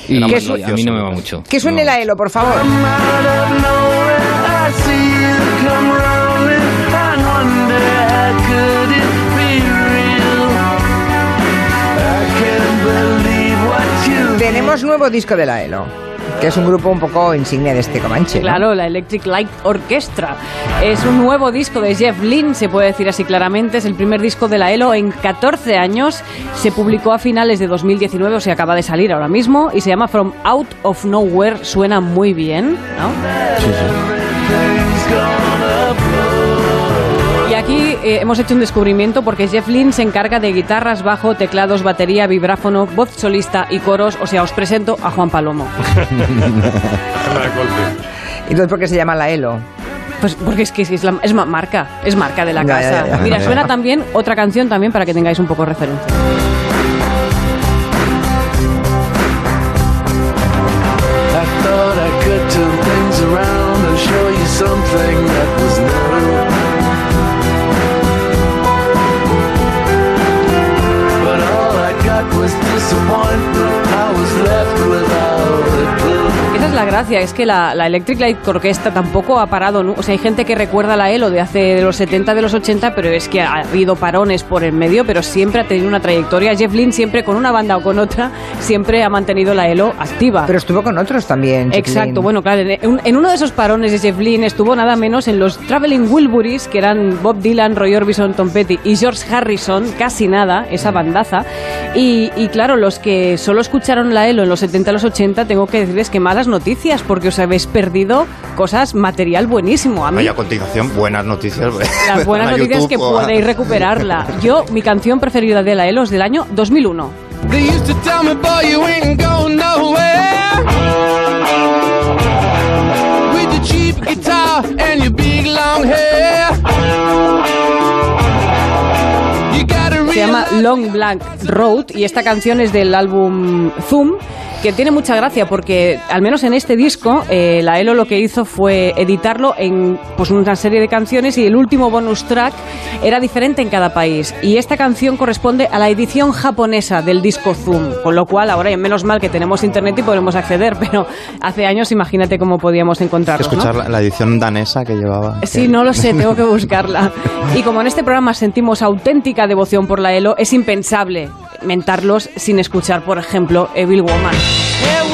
Y a mí no me va mucho. Que suene la Elo, por favor. Tenemos nuevo disco de la ELO que es un grupo un poco insignia de este Comanche. Claro, la Electric Light Orchestra. Es un nuevo disco de Jeff Lynne, se puede decir así claramente. Es el primer disco de la ELO en 14 años. Se publicó a finales de 2019, o sea, acaba de salir ahora mismo. Y se llama From Out of Nowhere. Suena muy bien, ¿no? Sí, sí. Aquí eh, hemos hecho un descubrimiento porque Jeff Lynne se encarga de guitarras, bajo, teclados, batería, vibráfono, voz solista y coros. O sea, os presento a Juan Palomo. Entonces, ¿por qué se llama la ELO? Pues porque es que es, la, es marca, es marca de la casa. Mira, suena también otra canción también para que tengáis un poco de referencia. disappointment I was left without a clue. La gracia, es que la, Electric Light Orchestra tampoco ha parado. O sea, hay gente que recuerda la ELO de hace de los 70, de los 80, pero es que ha habido parones por el medio, pero siempre ha tenido una trayectoria. Jeff Lynne siempre con una banda o con otra, siempre ha mantenido la ELO activa. Pero estuvo con otros también. Exacto, bueno, claro, en, uno de esos parones de Jeff Lynne estuvo nada menos en los Traveling Wilburys, que eran Bob Dylan, Roy Orbison, Tom Petty y George Harrison, casi nada, esa bandaza. Y, y claro, los que solo escucharon la ELO en los 70, los 80, tengo que decirles que malas noticias noticias porque os habéis perdido cosas, material buenísimo. A mí, a continuación, buenas noticias. Las buenas noticias que podéis recuperarla. Yo, mi canción preferida de la ELO es del año 2001. Se llama Long Black Road y esta canción es del álbum Zoom que tiene mucha gracia porque al menos en este disco eh, la ELO lo que hizo fue editarlo en pues una serie de canciones y el último bonus track era diferente en cada país y esta canción corresponde a la edición japonesa del disco Zoom, con lo cual ahora menos mal que tenemos internet y podemos acceder, pero hace años imagínate cómo podíamos encontrarlo. Escuchar la, edición danesa que llevaba. Sí, no lo sé, tengo que buscarla. Y como en este programa sentimos auténtica devoción por la ELO, es impensable mentarlos sin escuchar, por ejemplo, Evil Woman. Yeah.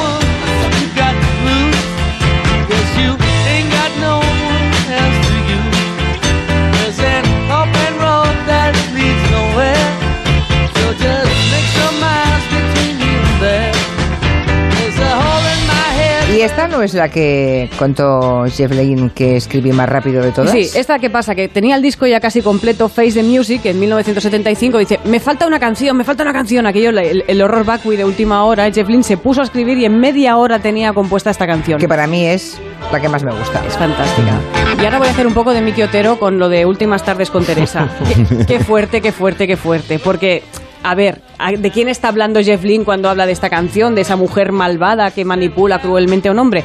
¿Y esta no es la que contó Jeff Lynne que escribí más rápido de todas? Sí, esta que pasa, que tenía el disco ya casi completo, Face the Music, en 1975, dice, me falta una canción, me falta una canción, aquello, el, el horror vacui de última hora, Jeff Lynne se puso a escribir y en media hora tenía compuesta esta canción. Que para mí es la que más me gusta. Es fantástica. Y ahora voy a hacer un poco de Miki Otero con lo de Últimas Tardes con Teresa. qué, qué fuerte, qué fuerte, qué fuerte, porque a ver, ¿de quién está hablando Jeff Lynne cuando habla de esta canción? ¿De esa mujer malvada que manipula cruelmente a un hombre?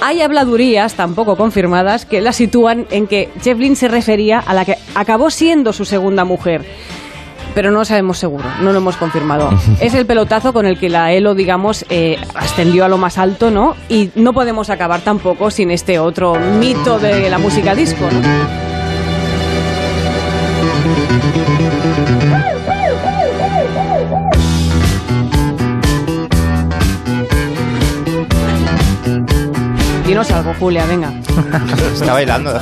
Hay habladurías, tampoco confirmadas, que la sitúan en que Jeff Lynne se refería a la que acabó siendo su segunda mujer. Pero no lo sabemos seguro, no lo hemos confirmado. es el pelotazo con el que la ELO, digamos, eh, ascendió a lo más alto, ¿no? Y no podemos acabar tampoco sin este otro mito de la música disco, ¿no? Julia, venga. Está bailando.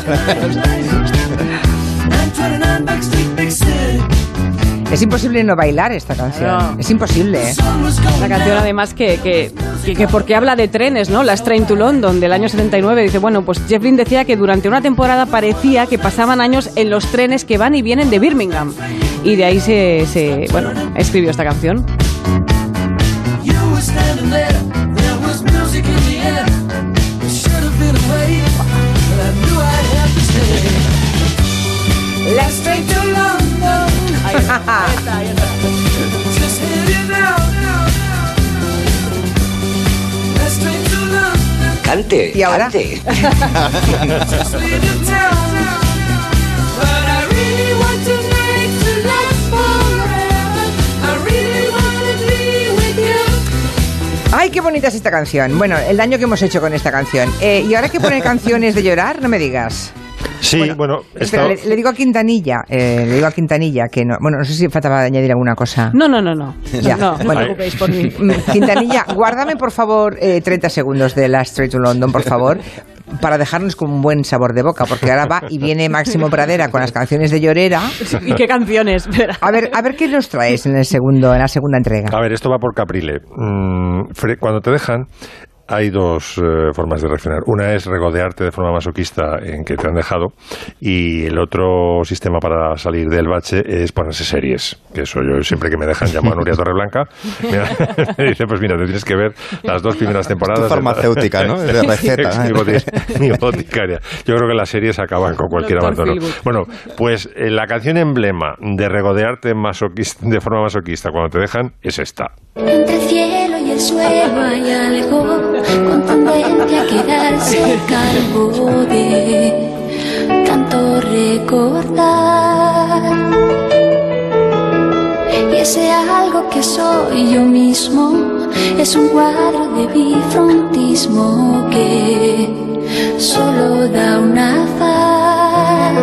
Es imposible no bailar esta canción. No. Es imposible. ¿eh? La canción además que, que, que, que porque habla de trenes, ¿no? Las Train to London del año 79. Dice, bueno, pues Jeff Lynne decía que durante una temporada parecía que pasaban años en los trenes que van y vienen de Birmingham. Y de ahí se, se bueno, escribió esta canción. Let's take to London. Ahí está, ahí está, ahí está. Just hit it now, now, now. Let's take to London. Cante, ¿Y ahora? cante. Just leave the town now. But I really want to make to last forever. I really wanna be with you. ¡Ay, qué bonita es esta canción! Bueno, el daño que hemos hecho con esta canción. Eh, ¿Y ahora que poner canciones de llorar? No me digas. Sí, bueno, Espera, le, le digo a Quintanilla, eh, le digo a Quintanilla que no. Bueno, no sé si faltaba añadir alguna cosa. No, no, no, no. Ya, No, no os preocupéis por mí. Mm, Quintanilla, guárdame por favor eh, 30 segundos de la Straight to London, por favor, para dejarnos con un buen sabor de boca, porque ahora va y viene Máximo Pradera con las canciones de Llorera. ¿Y qué canciones? A ver, a ver qué nos traes en el segundo, en la segunda entrega. A ver, esto va por Caprile. Mm, cuando te dejan, hay dos eh, formas de reaccionar. Una es regodearte de forma masoquista en que te han dejado y el otro sistema para salir del bache es ponerse series. Que eso yo siempre que me dejan llamo a Nuria Torreblanca. mira, me dice, pues mira, te tienes que ver las dos primeras temporadas. Tu farmacéutica, ¿no? De receta. mi, boti- mi boticaria. Yo creo que las series acaban con cualquier Doctor abandono. Bueno, pues eh, la canción emblema de regodearte masoquista, de forma masoquista cuando te dejan es esta. Entre el cielo y el suelo hay algo contundente a quedarse calvo de tanto recordar. Y ese algo que soy yo mismo es un cuadro de bifrontismo que solo da una faz.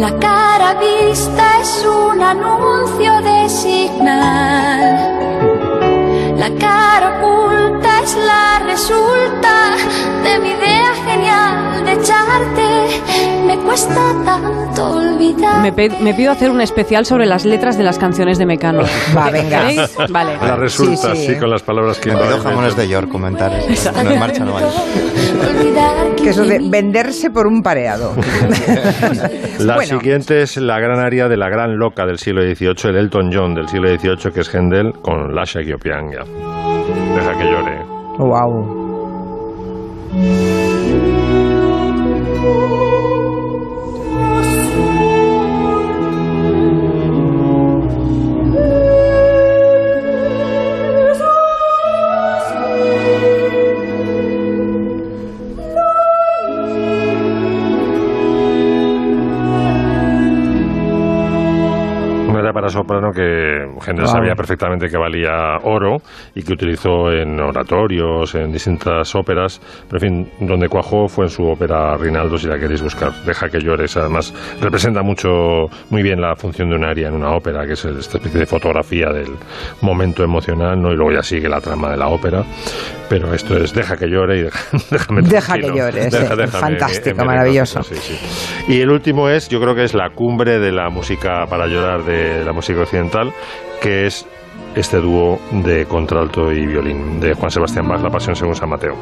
La cara vista es un anuncio de resulta de mi idea genial de echarte. Me cuesta tanto olvidar. Me, me pido hacer un especial sobre las letras de las canciones de Mecano. Va, venga. ¿Queréis? Vale. La resulta, sí, sí. con las palabras que... Me pido jamones de York, comentarios. No en marcha no hay. Que eso de venderse por un pareado. La Bueno. siguiente es la gran aria de la gran loca del siglo XVIII, el Elton John del siglo XVIII, que es Händel, con Lasha Giopianga. Deja que llore. Uau! Para soprano que Händel sabía perfectamente que valía oro y que utilizó en oratorios, en distintas óperas, pero en fin, donde cuajó fue en su ópera Rinaldo, si la queréis buscar. Deja que llores, además representa mucho, muy bien la función de un aria en una ópera, que es esta especie de fotografía del momento emocional, ¿no? y luego ya sigue la trama de la ópera, pero esto es Deja que llore y deja, déjame Deja que llore, sí. Deja- déjame Fantástico, maravilloso. Sí, sí. Y el último es, yo creo que es la cumbre de la música para llorar de la música occidental, que es este dúo de contralto y violín de Juan Sebastián Bach, La Pasión según San Mateo.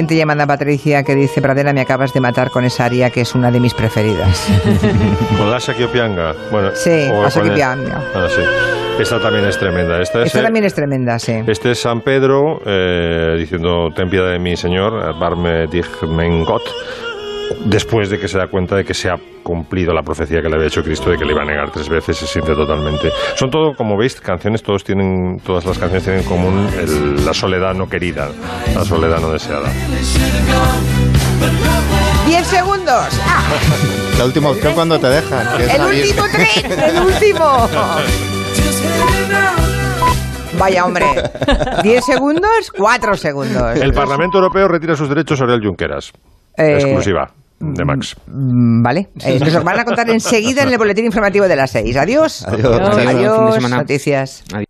Oyente llamada Patricia que dice, Pradera, me acabas de matar con esa aria que es una de mis preferidas. Con la Shakiopianga. Bueno, Sí, la el- Ah, sí. Esta también es tremenda. Esta es, Esta también es tremenda, sí. Este es San Pedro eh, diciendo, ten piedad de mí, Señor, barme dich mein Gott, después de que se da cuenta de que se ha cumplido la profecía que le había hecho Cristo de que le iba a negar tres veces, se siente totalmente. Son todo, como veis, canciones, todos tienen, todas las canciones tienen en común el- la soledad no querida, la soledad no deseada. 10 segundos. ¡Ah! La última opción cuando te dejan. que es El salir. último tren, el último. Vaya hombre. 10 segundos, 4 segundos. El Parlamento Europeo retira sus derechos a Oriol Junqueras. Eh, Exclusiva de Max. Mm, Vale, Eh, nos lo van a contar enseguida en el boletín informativo de las 6. Adiós. Adiós. Adiós. Adiós. Fin de semana. Noticias. Adiós.